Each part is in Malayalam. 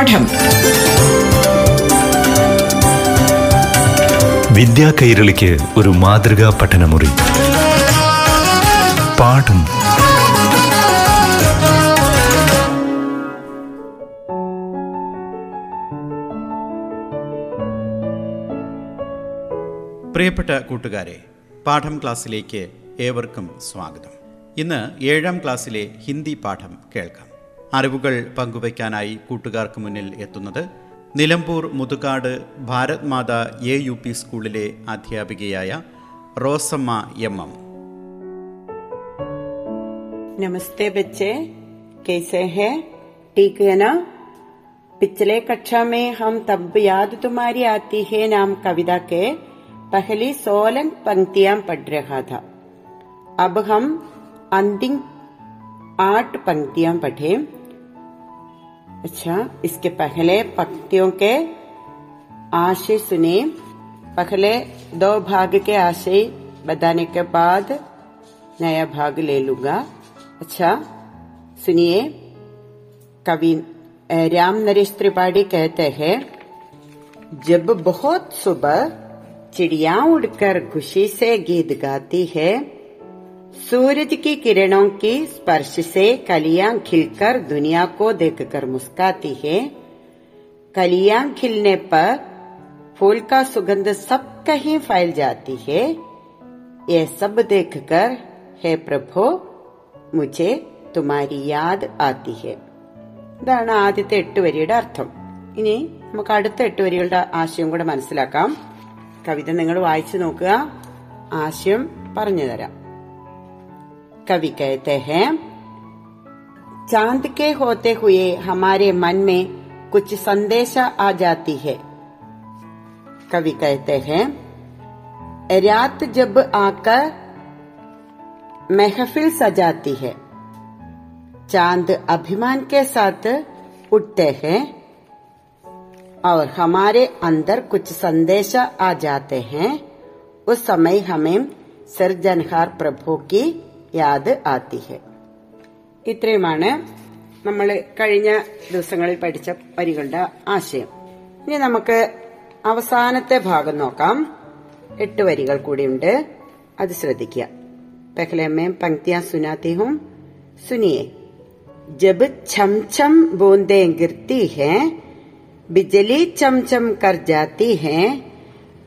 പാഠം. വിദ്യാ കൈരളിക്ക് ഒരു മാതൃകാ പഠനമുറി. പാഠം. പ്രിയപ്പെട്ട കൂട്ടുകാരെ പാഠം ക്ലാസ്സിലേക്ക് ഏവർക്കും സ്വാഗതം. ഇന്ന് ഏഴാം ക്ലാസ്സിലെ ഹിന്ദി പാഠം കേൾക്കാം. അറിവുകൾ പങ്കുവയ്ക്കാനായി കൂട്ടുകാർക്ക് മുന്നിൽ എത്തുന്നത് Nilambur Muthukad Bharat Mata A U P സ്കൂളിലെ അധ്യാപികയായ റോസമ്മ എം എം नमस्ते बच्चे कैसे हैं ठीक है ना पिछले कक्षा में हम तब याद तुम्हारी आती है नाम कविता के पहली सोलह पंक्तियां पढ़ रहा था अब हम अंतिम आठ पंक्तियां पढ़े अच्छा इसके पहले पंक्तियों के आशय सुने। पहले दो भाग के आशय बताने के बाद नया भाग ले लूँगा। अच्छा सुनिए। कवि राम नरेश त्रिपाठी कहते हैं, जब बहुत सुबह चिड़िया उड़कर खुशी से गीत गाती है सूरज की किरणों के स्पर्श से कलियाँ खिलकर दुनिया को देखकर मुस्काती है कलियाँ खिलने पर फूल का सुगंध सब कहीं फैल जाती है ये सब देखकर हे प्रभु मुझे तुम्हारी याद ആതി ഹെ ഇതാണ് ആദ്യത്തെ എട്ട് വരിയുടെ അർത്ഥം ഇനി നമുക്ക് അടുത്ത എട്ട് വരികളുടെ ആശയം കൂടെ മനസ്സിലാക്കാം കവിത നിങ്ങൾ വായിച്ചു നോക്കുക ആശയം പറഞ്ഞു തരാം कवि कहते हैं, चाँद के होते हुए हमारे मन में कुछ संदेशा आ जाती है। कवि कहते हैं रात जब आकर महफिल सजाती है, चाँद अभिमान के साथ उठते हैं और हमारे अंदर कुछ संदेशा आ जाते हैं, उस समय हमें सृजनहार प्रभु की യാദ് ആത്തി ഹെ ഇത്രയുമാണ് നമ്മൾ കഴിഞ്ഞ ദിവസങ്ങളിൽ പഠിച്ച വരികളുടെ ആശയം ഇനി നമുക്ക് അവസാനത്തെ ഭാഗം നോക്കാം എട്ട് വരികൾ കൂടിയുണ്ട് അത് ശ്രദ്ധിക്കുക पहले मैं पंक्तियां सुनाती हूँ सुनिए जब छम छम बूंदे गिरती हैं बिजली चमचम कर जाती हैं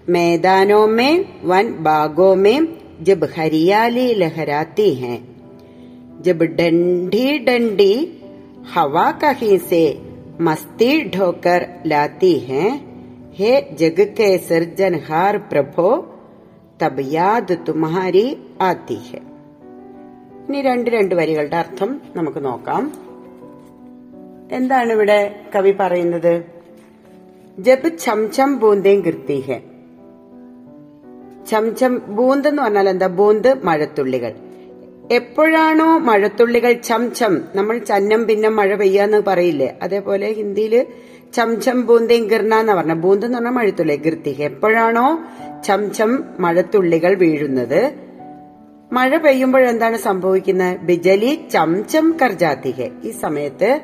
मैदानों में वन बागों में जब हरियाली लहराती हैं जब डंडी डंडी हवा कहीं से मस्ती ढोकर लाती हैं हे जग के सृजनहार प्रभो തബ് യാദ് തുമാരി ആത്തി ഹെ ഇനി രണ്ട് രണ്ട് വരികളുടെ അർത്ഥം നമുക്ക് നോക്കാം എന്താണ് ഇവിടെ കവി പറയുന്നത് ജബ് ചംചം ബൂന്തേം കൃത്തി ഹെ ചംചം ബൂന്ത് എന്ന് പറഞ്ഞാൽ എന്താ? ബൂന്ത് മഴത്തുള്ളികൾ. എപ്പോഴാണോ മഴത്തുള്ളികൾ ചംചം നമ്മൾ ചന്നം പിന്നെ മഴ പെയ്യാന്ന് പറയില്ലേ? അതേപോലെ ഹിന്ദിയിൽ ചംചം ബൂന്തേം ഗിർണ എന്ന് പറഞ്ഞ. ബൂന്ത് എന്ന് പറഞ്ഞാൽ മഴത്തുള്ളി ഗിർത്തി എപ്പോഴാണോ ചംചം മഴത്തുള്ളികൾ വീഴുന്നത് മഴ പെയ്യുമ്പോൾ എന്താണ് സംഭവിക്കുന്നത് ബിജലി ചംചം കർജാത്തിക ഈ സമയത്ത്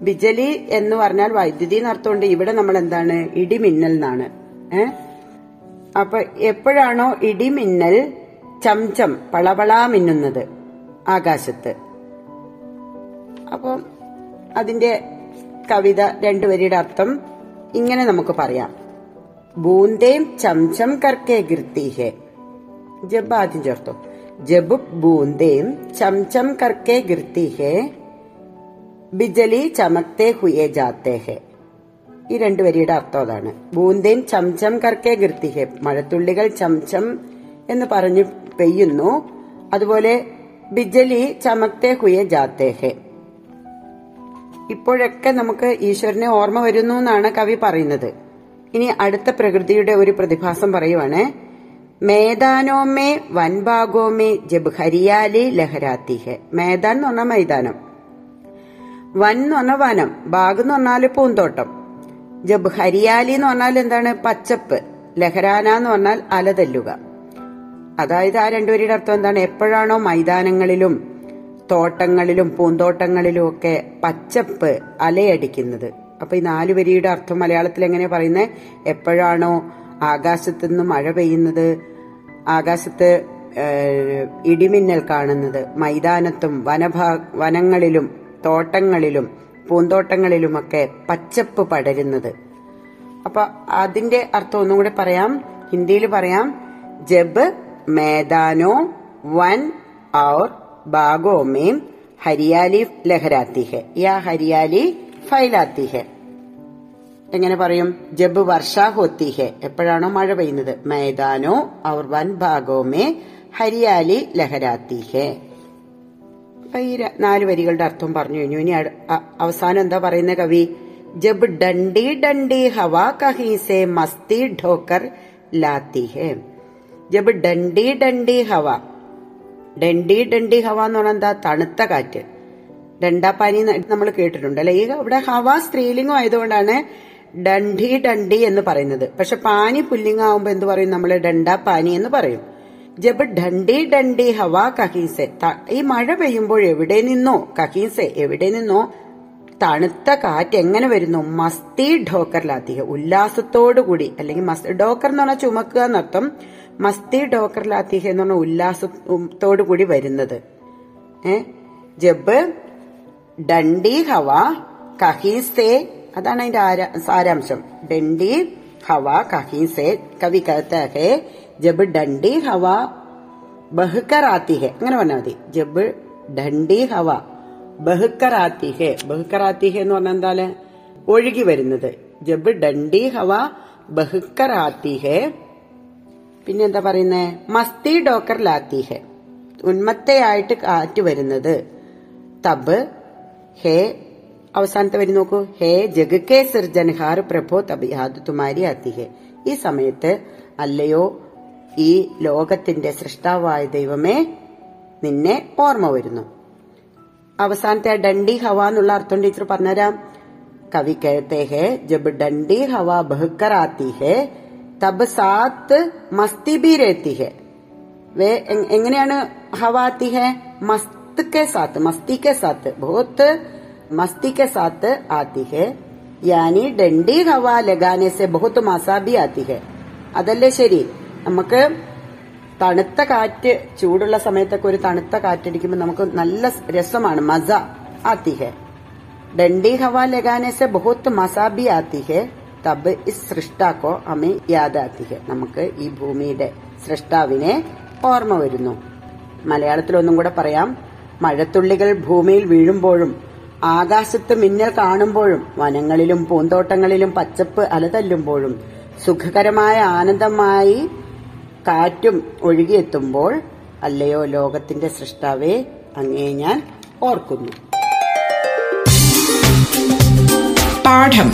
ബിജലി എന്ന് പറഞ്ഞാൽ വൈദ്യുതി നടത്തുകൊണ്ട് ഇവിടെ നമ്മൾ എന്താണ്? ഇടിമിന്നൽ എന്നാണ്. ഏ? അപ്പൊ എപ്പോഴാണോ ഇടിമിന്നൽ ചംചം പളപളാ മിന്നുന്നത് ആകാശത്ത്. അപ്പം അതിന്റെ കവിത രണ്ടുവരിയുടെ അർത്ഥം ഇങ്ങനെ നമുക്ക് പറയാം. ബൂന്തേം ചംചം കർക്കേ ഗിർത്തി ഹെ ജബ് ആദ്യം ചേർത്തു. ജബ് ബൂന്തേം ചംചം കർക്കേ ഗിർത്തി ഹെ ബിജലി ചമക്തേ ഹുയേ ജാത്തെ ഹെ ഈ രണ്ടു വരിയുടെ അർത്ഥം അതാണ്. ബൂന്തേൻ ചംചം കർക്കെ ഗൃത്തിഹെ. മഴത്തുള്ളികൾ ചംചം എന്ന് പറഞ്ഞു പെയ്യുന്നു. അതുപോലെ ബിജലി ചമക്തെ ഹുയ ജാത്തേഹെ. ഇപ്പോഴൊക്കെ നമുക്ക് ഈശ്വരനെ ഓർമ്മ വരുന്നു എന്നാണ് കവി പറയുന്നത്. ഇനി അടുത്ത പ്രകൃതിയുടെ ഒരു പ്രതിഭാസം പറയുവാണ്. മേദാനോമേ വൻഭാഗോമേ ജബ് ഹരിയാലി ലഹരാത്തിഹെ. മേദാൻ എന്ന് പറഞ്ഞാൽ മൈതാനം. വൻ എന്ന് പറഞ്ഞാൽ വനം. ബാഗ് എന്ന് പറഞ്ഞാൽ പൂന്തോട്ടം. ജബ് ഹരിയാലി എന്ന് പറഞ്ഞാൽ എന്താണ്? പച്ചപ്പ്. ലഹരാന എന്ന് പറഞ്ഞാൽ അലതല്ലുക അതായത് ആ രണ്ടുപേരുടെ അർത്ഥം എന്താണ്? എപ്പോഴാണോ മൈതാനങ്ങളിലും തോട്ടങ്ങളിലും പൂന്തോട്ടങ്ങളിലും ഒക്കെ പച്ചപ്പ് അലയടിക്കുന്നത്. അപ്പൊ ഈ നാലു വരിയുടെ അർത്ഥം മലയാളത്തിൽ എങ്ങനെയാ പറയുന്നത് എപ്പോഴാണോ ആകാശത്തു നിന്ന് മഴ പെയ്യുന്നത് ആകാശത്ത് ഇടിമിന്നൽ കാണുന്നത് മൈതാനത്തും വനഭാ വനങ്ങളിലും തോട്ടങ്ങളിലും പൂന്തോട്ടങ്ങളിലുമൊക്കെ പച്ചപ്പ് പടരുന്നത്. അപ്പൊ അതിന്റെ അർത്ഥം ഒന്നും കൂടെ പറയാം. ഹിന്ദിയിൽ പറയാം. ജബ് മേദാനോ വൻ ഔർ ബാഗോ മേം ഹരിയാലി ലഹരാത്തിഹെ. യാ ഹരിയാലി ഫൈലാത്തിഹെ. എങ്ങനെ പറയും? ജബ് വർഷാഹോത്തിഹെ ഹോത്തി എപ്പോഴാണോ മഴ പെയ്യുന്നത്? മേദാനോ ഔർ വൻ ഭാഗോ മേ ഹരിയാലി ലഹരാത്തിഹെ. അപ്പൊ ഈ നാല് വരികളുടെ അർത്ഥം പറഞ്ഞു കഴിഞ്ഞു. ഇനി അവസാനം എന്താ പറയുന്ന കവി? ജബ് ഡണ്ടി ഡണ്ടി ഹവാ കഹീസെ മസ്തി ഠോക്കർ ലാത്തി ഹെ. ജബ് ഡണ്ടി ഡണ്ടി ഹവ. ഡണ്ടി ഡണ്ടി ഹവ എന്ന് പറഞ്ഞാൽ എന്താ? തണുത്ത കാറ്റ്. ഡണ്ടാപ്പാനി നമ്മൾ കേട്ടിട്ടുണ്ട് അല്ലെ? ഈ ഇവിടെ ഹവ സ്ത്രീലിംഗം ആയതുകൊണ്ടാണ് ഡണ്ടി ഡണ്ടി എന്ന് പറയുന്നത്. പക്ഷെ പാനി പുല്ലിംഗം ആവുമ്പോ എന്ത് പറയും? നമ്മൾ ഡണ്ടാപ്പാനി എന്ന് പറയും. ജബ് ഡണ്ടേ ഡണ്ടേ ഹവാ കഹീസെ. ഈ മഴ പെയ്യുമ്പോൾ എവിടെ നിന്നോ കഹീസെ എവിടെ നിന്നോ തണുത്ത കാറ്റ് എങ്ങനെ വരുന്നു? മസ്തി ഡോക്കർലാത്തിക ഉല്ലാസത്തോടുകൂടി അല്ലെങ്കിൽ ഡോക്കർ എന്ന് പറഞ്ഞാൽ ചുമക്കുക എന്നർത്ഥം മസ്തി ഡോക്കർലാത്തിക എന്ന് പറഞ്ഞ ഉല്ലാസത്തോടുകൂടി വരുന്നത്. ഏ? ജബ് ഡണ്ടി ഹവ കഹീസെ അതാണ് അതിന്റെ സാരാംശം. ഡണ്ടി ഹവ കഹീസെ കവി കഥ ജബ് ഡണ്ടി ഹവ ബഹുക്കറാത്തിഹെ അങ്ങനെ പറഞ്ഞാൽ മതി. ജബ് ഡണ്ടി ഹവ ബഹുക്കറാത്തിഹെ ബഹുക്കറാത്തിഹെ എന്ന് പറഞ്ഞാൽ എന്താണ് ഒഴുകി വരുന്നത്. ജബ് ഡണ്ടി ഹവ ബഹുക്കറാത്തിഹെ പിന്നെ എന്താ പറയുന്നേ? മസ്തി ഡോക്കർ ലാത്തി ഹെ ഉന്മത്തയായിട്ട് കാറ്റ് വരുന്നത്. തബ് ഹേ അവസാനത്തെ വരി നോക്കൂ. ഹേ ജഗ് കെ സിർജൻഹാർ പ്രഭോ തബ് യാദ് തുമാരി ആത്തി ഹെ ഈ സമയത്ത് അല്ലയോ ഈ ലോകത്തിന്റെ സൃഷ്ടാവായ ദൈവമേ നിന്നെ ഓർമ്മ വരുന്നു. അവസാനത്തെ ഡണ്ടി ഹവ എന്നുള്ള അർത്ഥം ടീച്ചർ പറഞ്ഞുതരാം. കവി കേത്തെ ജബ് ഡണ്ടി ഹവ ബഹുക്കറാത്തിഹെ തബ് സാത്ത് മസ്തി വേ എങ്ങനെയാണ് ഹവാത്തി ഹെ? മസ്ത് കെ സാത്ത് മസ്തി കെ സാത്ത് ബഹുത്ത് മസ്തി കെ സാത്ത് ആത്തിഹെ യാനി ഡണ്ടി ഹവ ലഗാനെ സെ ബഹുത്ത് മസാബി ആത്തിഹെ അതല്ലേ ശരി? നമുക്ക് തണുത്ത കാറ്റ് ചൂടുള്ള സമയത്തൊക്കെ ഒരു തണുത്ത കാറ്റടിക്കുമ്പോൾ നമുക്ക് നല്ല രസമാണ്. മസ ആത്തി ഡണ്ടി ഹവ ലഗാനേസെ ബഹുത്ത് മസാബി ബി തബ് ഇസ് സൃഷ്ടാക്കോ അമി യാദാത്തിഹെ നമുക്ക് ഈ ഭൂമിയുടെ സൃഷ്ടാവിനെ ഓർമ്മ വരുന്നു. മലയാളത്തിൽ ഒന്നും കൂടെ പറയാം. മഴത്തുള്ളികൾ ഭൂമിയിൽ വീഴുമ്പോഴും ആകാശത്ത് മിന്നൽ കാണുമ്പോഴും വനങ്ങളിലും പൂന്തോട്ടങ്ങളിലും പച്ചപ്പ് അലതല്ലുമ്പോഴും സുഖകരമായ ആനന്ദമായി കാറ്റും ഒഴുകിയെത്തുമ്പോൾ അല്ലയോ ലോകത്തിന്റെ സൃഷ്ടാവേ അങ്ങേ ഞാൻ ഓർക്കുന്നു. പാഠം.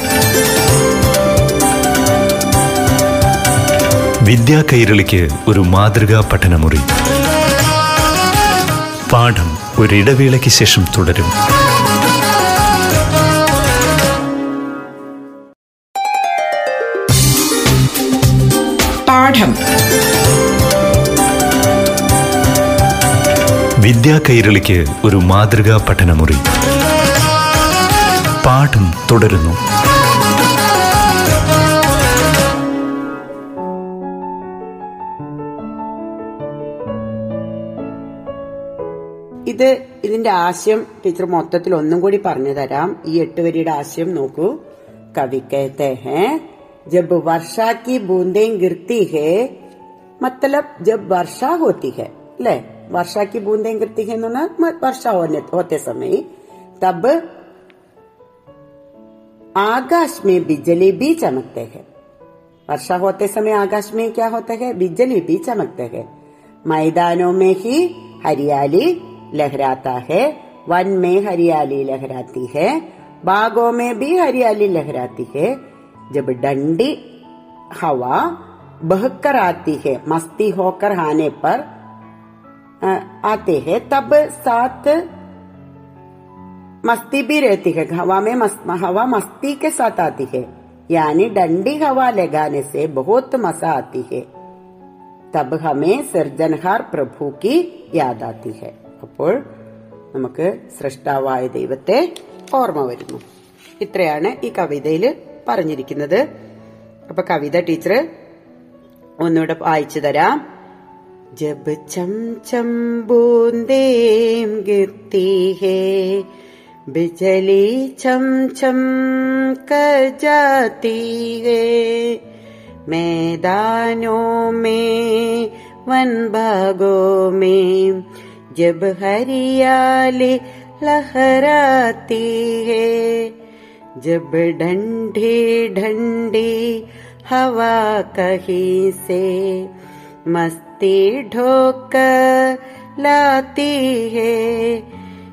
വിദ്യാ കൈരളിക്ക് ഒരു മാതൃകാ പഠനമുറി. പാഠം ഒരിടവേളയ്ക്ക് ശേഷം തുടരും. വിദ്യാ കൈരളിക്ക് ഒരു മാതൃകാ പഠനമുറി പാഠം തുടരുന്നു ഇത് ഇതിന്റെ ആശയം ടീച്ചർ മൊത്തത്തിൽ ഒന്നും കൂടി പറഞ്ഞു തരാം ഈ എട്ട് വരിയുടെ ആശയം നോക്കൂ കവി कहते हैं जब वर्षा की बूंदें गिरती है मतलब जब वर्षा होती है ले वर्षा की बूंदें गिरती है ना वर्षा होने होते समय। तब आकाश में बिजली भी चमकते हैं। वर्षा होते समय आकाश में क्या होता है? बिजली भी चमकते हैं। मैदानों में ही हरियाली लहराता है। वन में हरियाली लहराती है। बागों में भी हरियाली लहराती है। जब डंडी हवा बहकर आती है, मस्ती होकर आने पर आते हैं तब साथ मस्ती भी रहती है हवा में मस, हवा मस्ती के साथ आती है यानी डंडी हवा लगाने से बहुत मजा आती है തബ് ഹമേ സർജൻഹാർ പ്രഭു കി യാദാത്തി ഹെ അപ്പോൾ നമുക്ക് സൃഷ്ടാവായ ദൈവത്തെ ഓർമ്മ വരുന്നു ഇത്രയാണ് ഈ കവിതയിൽ പറഞ്ഞിരിക്കുന്നത് അപ്പൊ കവിത ടീച്ചർ ഒന്നുകൂടെ വായിച്ചു തരാം जब चम चम बूंदें गिरती है, बिजली चम चम कर जाती है। मैदानों में, वन भागों में, जब हरियाली लहराती है, जब डंडी डंडी हवा कहीं से मस्ती ढोकर लाती है।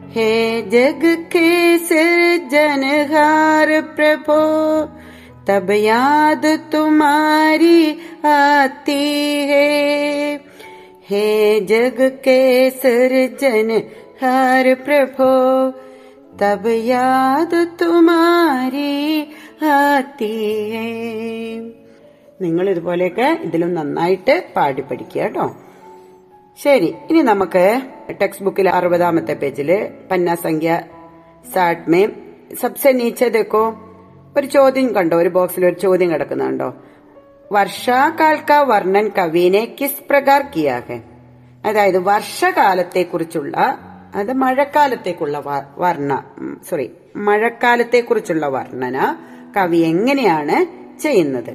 हे जग के सृजनहार प्रभो, तब याद तुम्हारी आती है। हे जग के सृजन हार प्रभो, तब याद तुम्हारी आती है। നിങ്ങൾ ഇതുപോലെയൊക്കെ ഇതിലും നന്നായിട്ട് പാടി പഠിക്കുക കേട്ടോ. ശരി ഇനി നമുക്ക് ടെക്സ്റ്റ് ബുക്കിൽ അറുപതാമത്തെ പേജിൽ പന്ന സംഖ്യ സബ്സെ നീച്ചതേക്കോ ഒരു ചോദ്യം കണ്ടോ? ഒരു ബോക്സിൽ ഒരു ചോദ്യം കിടക്കുന്നുണ്ടോ വർഷാകാൽ കാ വർണൻ കവീനെ കിസ് പ്രകാർ കിയാകെ അതായത് അതായത് വർഷകാലത്തെക്കുറിച്ചുള്ള അത് മഴക്കാലത്തേക്കുള്ള വർണ സോറി മഴക്കാലത്തെക്കുറിച്ചുള്ള വർണന കവി എങ്ങനെയാണ് ചെയ്യുന്നത്?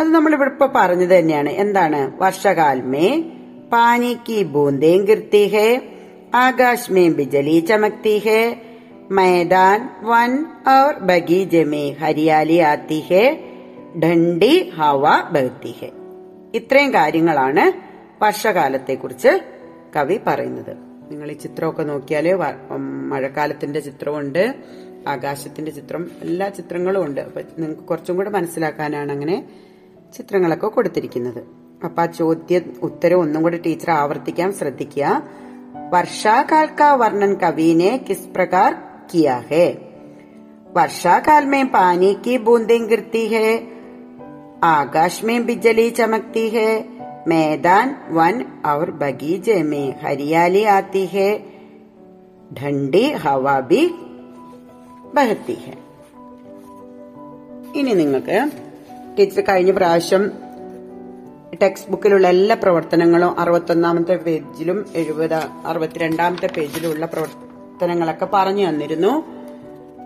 അത് നമ്മളിവിടെ ഇപ്പൊ പറഞ്ഞത് തന്നെയാണ്. എന്താണ്? വർഷകാൽമേ പാനിക്ക് ബൂന്തേം കിർത്തി ഹേ ആകാശ്മേ ബിജലി ചമക്തിഹേ മൈദാൻ വൻ ഔർ ബഗീജമേ ഹരിയാലി ആത്തിഹേ ഡണ്ടി ഹവ ബഹത്തിഹേ. ഇത്രയും കാര്യങ്ങളാണ് വർഷകാലത്തെക്കുറിച്ച് കവി പറയുന്നത്. നിങ്ങൾ ഈ ചിത്രമൊക്കെ നോക്കിയാൽ മഴക്കാലത്തിന്റെ ചിത്രമുണ്ട് ആകാശത്തിന്റെ ചിത്രം എല്ലാ ചിത്രങ്ങളും ഉണ്ട്. അപ്പൊ നിങ്ങൾക്ക് കുറച്ചും കൂടെ മനസ്സിലാക്കാനാണ് അങ്ങനെ ചിത്രങ്ങളൊക്കെ കൊടുത്തിരിക്കുന്നത് അപ്പൊ ആ ചോദ്യ ഉത്തരം ഒന്നും കൂടെ ടീച്ചർ ആവർത്തിക്കാൻ ശ്രദ്ധിക്കുക വർഷാകാൽ കാ വർണ്ണൻ കവീനെ കിസ് പ്രകാർ കിയാ ഹേ वर्षाकाल में पानी की बूंदें गिरती है आकाश में बिजली चमकती है मैदान वन और बगीचे में हरियाली आती है ठंडी हवा भी बहती है ഇനി നിങ്ങൾക്ക് ടീച്ചർ കഴിഞ്ഞ പ്രാവശ്യം ടെക്സ്റ്റ് ബുക്കിലുള്ള എല്ലാ പ്രവർത്തനങ്ങളും അറുപത്തൊന്നാമത്തെ പേജിലും എഴുപത് അറുപത്തിരണ്ടാമത്തെ പേജിലുള്ള പ്രവർത്തനങ്ങളൊക്കെ പറഞ്ഞു തന്നിരുന്നു.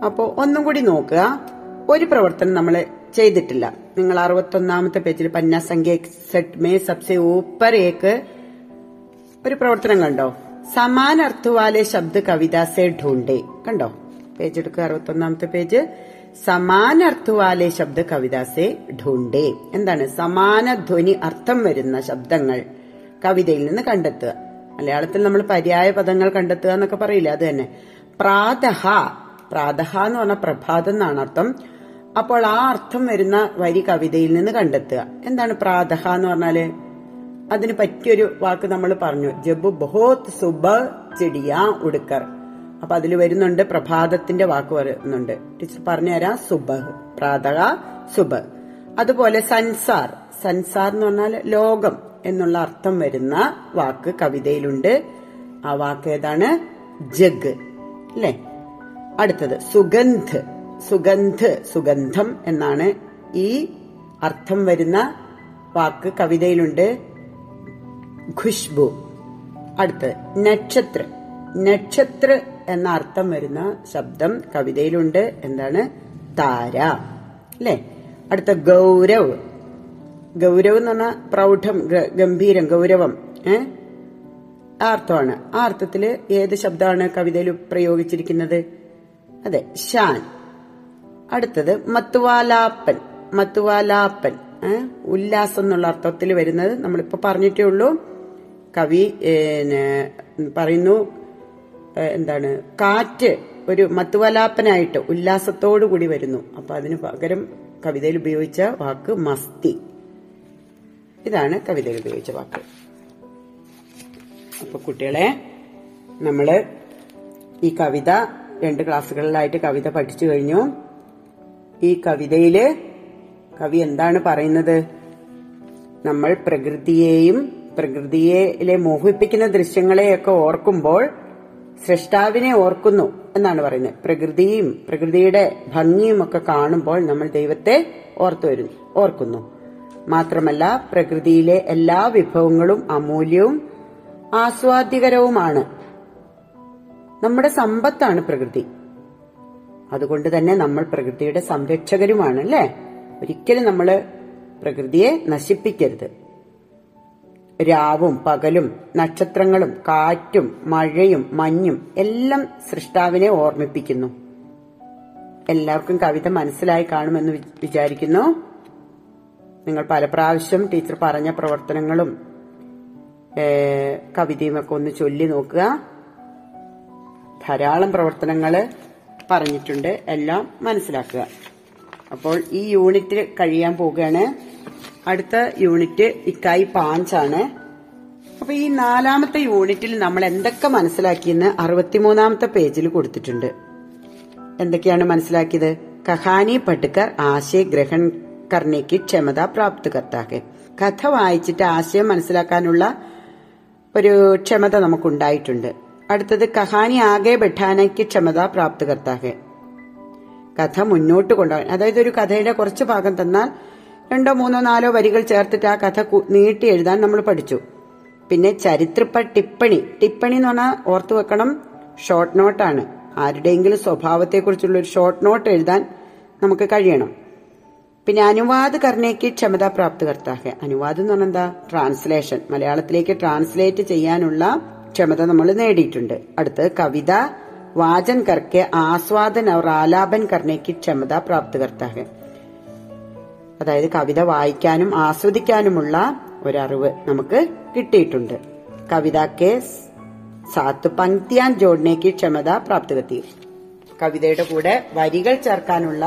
അപ്പോ ഒന്നും കൂടി നോക്കുക. ഒരു പ്രവർത്തനം നമ്മൾ ചെയ്തിട്ടില്ല. നിങ്ങൾ അറുപത്തൊന്നാമത്തെ പേജിൽ പന്നാസംഖ്യ സെറ്റ് മേ സബ്സെ ഊപ്പർ ഏക്ക് ഒരു പ്രവർത്തനം കണ്ടോ? സമാനർത്ഥുവാലെ ശബ്ദ കവിത സെ ഢൂണ്ടേ കണ്ടോ? പേജ് എടുക്കുക അറുപത്തൊന്നാമത്തെ പേജ്. സമാന അർത്ഥവാലെ ശബ്ദ കവിതാസെ ഢൂണ്ടേ. എന്താണ്? സമാന ധ്വനി അർത്ഥം വരുന്ന ശബ്ദങ്ങൾ കവിതയിൽ നിന്ന് കണ്ടെത്തുക. മലയാളത്തിൽ നമ്മൾ പര്യായ പദങ്ങൾ കണ്ടെത്തുക എന്നൊക്കെ പറയില്ല? അത് തന്നെ. പ്രാതഹ. പ്രാതഹ എന്ന് പറഞ്ഞ പ്രഭാതം എന്നാണ് അർത്ഥം. അപ്പോൾ ആ അർത്ഥം വരുന്ന വരി കവിതയിൽ നിന്ന് കണ്ടെത്തുക. എന്താണ് പ്രാതഹ എന്ന് പറഞ്ഞാൽ? അതിന് പറ്റിയൊരു വാക്ക് നമ്മൾ പറഞ്ഞു. ജബു ബഹോത് സുബ ചെടിയ ഉടുക്കർ. അപ്പൊ അതിൽ വരുന്നുണ്ട് പ്രഭാതത്തിന്റെ വാക്ക് വരുന്നുണ്ട്. ടീച്ചർ പറഞ്ഞു പറഞ്ഞുതരാം. സുബഹ്. പ്രാതക സുബ് അതുപോലെ സൻസാർ സൻസാർ എന്ന് പറഞ്ഞാൽ ലോകം എന്നുള്ള അർത്ഥം വരുന്ന വാക്ക് കവിതയിലുണ്ട്. ആ വാക്ക് ഏതാണ്? ജഗ്. അല്ലേ? അടുത്തത് സുഗന്ധ്. സുഗന്ധ് സുഗന്ധം എന്നാണ് ഈ അർത്ഥം വരുന്ന വാക്ക് കവിതയിലുണ്ട്. ഖുഷ്ബു. അടുത്തത് നക്ഷത്ര. നക്ഷത്ര എന്ന അർത്ഥം വരുന്ന ശബ്ദം കവിതയിലുണ്ട്. എന്താണ്? താര. അല്ലേ? അടുത്ത ഗൗരവ്. ഗൗരവ് എന്ന് പറഞ്ഞാൽ പ്രൗഢം ഗംഭീരം ഗൗരവം. ഏ? ആ അർത്ഥമാണ്. ആ അർത്ഥത്തിൽ ഏത് ശബ്ദമാണ് കവിതയിൽ പ്രയോഗിച്ചിരിക്കുന്നത്? അതെ ഷാൻ അടുത്തത് മത്തുവാലാപ്പൻ മത്തുവാലാപ്പൻ? ഉല്ലാസം എന്നുള്ള അർത്ഥത്തിൽ വരുന്നത് നമ്മളിപ്പോ പറഞ്ഞിട്ടേ ഉള്ളൂ. കവി പറയുന്നു എന്താണ് കാറ്റ് ഒരു മത്തുവലാപ്പനായിട്ട് ഉല്ലാസത്തോടു കൂടി വരുന്നു. അപ്പൊ അതിന് പകരം കവിതയിൽ ഉപയോഗിച്ച വാക്ക് മസ്തി. ഇതാണ് കവിതയിൽ ഉപയോഗിച്ച വാക്ക്. അപ്പൊ കുട്ടികളെ നമ്മൾ ഈ കവിത രണ്ട് ക്ലാസ്സുകളിലായിട്ട് കവിത പഠിച്ചു കഴിഞ്ഞു. ഈ കവിതയിൽ കവി എന്താണ് പറയുന്നത്? നമ്മൾ പ്രകൃതിയെയും പ്രകൃതിയിലെ മോഹിപ്പിക്കുന്ന ദൃശ്യങ്ങളെയൊക്കെ ഓർക്കുമ്പോൾ സൃഷ്ടാവിനെ ഓർക്കുന്നു എന്നാണ് പറയുന്നത്. പ്രകൃതിയും പ്രകൃതിയുടെ ഭംഗിയും ഒക്കെ കാണുമ്പോൾ നമ്മൾ ദൈവത്തെ ഓർത്തു വരുന്നു ഓർക്കുന്നു. മാത്രമല്ല പ്രകൃതിയിലെ എല്ലാ വിഭവങ്ങളും അമൂല്യവും ആസ്വാദ്യകരവുമാണ്. നമ്മുടെ സമ്പത്താണ് പ്രകൃതി. അതുകൊണ്ട് തന്നെ നമ്മൾ പ്രകൃതിയുടെ സംരക്ഷകരുമാണ് അല്ലേ? ഒരിക്കലും നമ്മൾ പ്രകൃതിയെ നശിപ്പിക്കരുത്. രാവും പകലും നക്ഷത്രങ്ങളും കാറ്റും മഴയും മഞ്ഞും എല്ലാം സൃഷ്ടാവിനെ ഓർമ്മിപ്പിക്കുന്നു. എല്ലാവർക്കും കവിത മനസ്സിലായി കാണുമെന്ന് വിചാരിക്കുന്നു. നിങ്ങൾ പല പ്രാവശ്യം ടീച്ചർ പറഞ്ഞ പ്രവർത്തനങ്ങളും കവിതയും ഒക്കെ ഒന്ന് ചൊല്ലി നോക്കുക. ധാരാളം പ്രവർത്തനങ്ങൾ പറഞ്ഞിട്ടുണ്ട്. എല്ലാം മനസ്സിലാക്കുക. അപ്പോൾ ഈ യൂണിറ്റ് കഴിയാൻ പോവുകയാണ്. അടുത്ത യൂണിറ്റ് ഇക്കായി പാഞ്ചാണ്. അപ്പൊ ഈ നാലാമത്തെ യൂണിറ്റിൽ നമ്മൾ എന്തൊക്കെ മനസ്സിലാക്കിയെന്ന് അറുപത്തിമൂന്നാമത്തെ പേജിൽ കൊടുത്തിട്ടുണ്ട്. എന്തൊക്കെയാണ് മനസ്സിലാക്കിയത്? കഹാനി പട്ടുക്കർ ആശയ ഗ്രഹൺ കർണയ്ക്ക് ക്ഷമത പ്രാപ്തകർത്താക്കെ. കഥ വായിച്ചിട്ട് ആശയം മനസ്സിലാക്കാനുള്ള ഒരു ക്ഷമത നമുക്കുണ്ടായിട്ടുണ്ട്. അടുത്തത് കഹാനി ആകെ ബെഠാനയ്ക്ക് ക്ഷമത പ്രാപ്തകർത്താകെ കഥ മുന്നോട്ട് കൊണ്ടുപോകാൻ അതായത് ഒരു കഥയുടെ കുറച്ച് ഭാഗം തന്നാൽ രണ്ടോ മൂന്നോ നാലോ വരികൾ ചേർത്തിട്ട് ആ കഥ നീട്ടി എഴുതാൻ നമ്മൾ പഠിച്ചു. പിന്നെ ചരിത്രപ്പ ടിപ്പണി. ടിപ്പണി എന്ന് പറഞ്ഞാൽ ഓർത്തു വെക്കണം ഷോർട്ട് നോട്ടാണ് ആരുടെയെങ്കിലും സ്വഭാവത്തെക്കുറിച്ചുള്ള ഒരു ഷോർട്ട് നോട്ട് എഴുതാൻ നമുക്ക് കഴിയണം. പിന്നെ അനുവാദ കർണയ്ക്ക് ക്ഷമതാ പ്രാപ്തകർത്താക്ക അനുവാദം എന്ന് പറഞ്ഞാൽ എന്താ? ട്രാൻസ്ലേഷൻ മലയാളത്തിലേക്ക് ട്രാൻസ്ലേറ്റ് ചെയ്യാനുള്ള ക്ഷമത നമ്മൾ നേടിയിട്ടുണ്ട്. അടുത്ത് കവിത. വാചൻ കർക്ക് ആസ്വാദൻ और ആലാപൻ കർണയ്ക്ക് ക്ഷമതാ പ്രാപ്തകർത്താക്ക അതായത് കവിത വായിക്കാനും ആസ്വദിക്കാനുമുള്ള ഒരറിവ് നമുക്ക് കിട്ടിയിട്ടുണ്ട്. കവിതക്കെ സാത്ത് പങ്ക്തിയാൻ ജോഡ്നേക്ക് ക്ഷമത പ്രാപ്ത് കത്തി കവിതയുടെ കൂടെ വരികൾ ചേർക്കാനുള്ള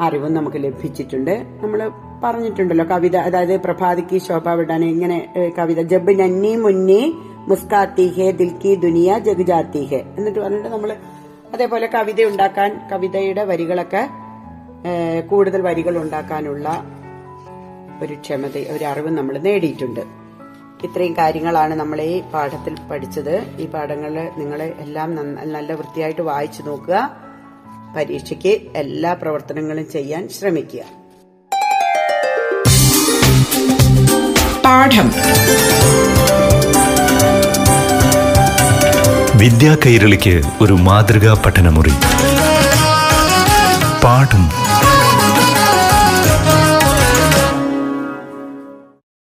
അറിവും നമുക്ക് ലഭിച്ചിട്ടുണ്ട്. നമ്മൾ പറഞ്ഞിട്ടുണ്ടല്ലോ കവിത അതായത് പ്രഭാതിക്ക് ശോഭ വിടാൻ ഇങ്ങനെ കവിത ജബ് നന്നി മുന്നി മുസ്കാത്തി ഹേ ദിൽ കി ദുനിയ ജഗ് ജാത്തി ഹേ. എന്നിട്ട് പറഞ്ഞിട്ട് നമ്മൾ അതേപോലെ കവിത ഉണ്ടാക്കാൻ കവിതയുടെ വരികളൊക്കെ കൂടുതൽ വരികൾ ഉണ്ടാക്കാനുള്ള ഒരു ക്ഷമത ഒരു അറിവ് നമ്മൾ നേടിയിട്ടുണ്ട്. ഇത്രയും കാര്യങ്ങളാണ് നമ്മൾ ഈ പാഠത്തിൽ പഠിച്ചത്. ഈ പാഠങ്ങൾ നിങ്ങൾ എല്ലാം നല്ല വൃത്തിയായിട്ട് വായിച്ചു നോക്കുക. പരീക്ഷയ്ക്ക് എല്ലാ പ്രവർത്തനങ്ങളും ചെയ്യാൻ ശ്രമിക്കുക. പാഠം. വിദ്യാ കൈരളിക്ക് ഒരു മാതൃകാ പഠനമുറി. പാഠം.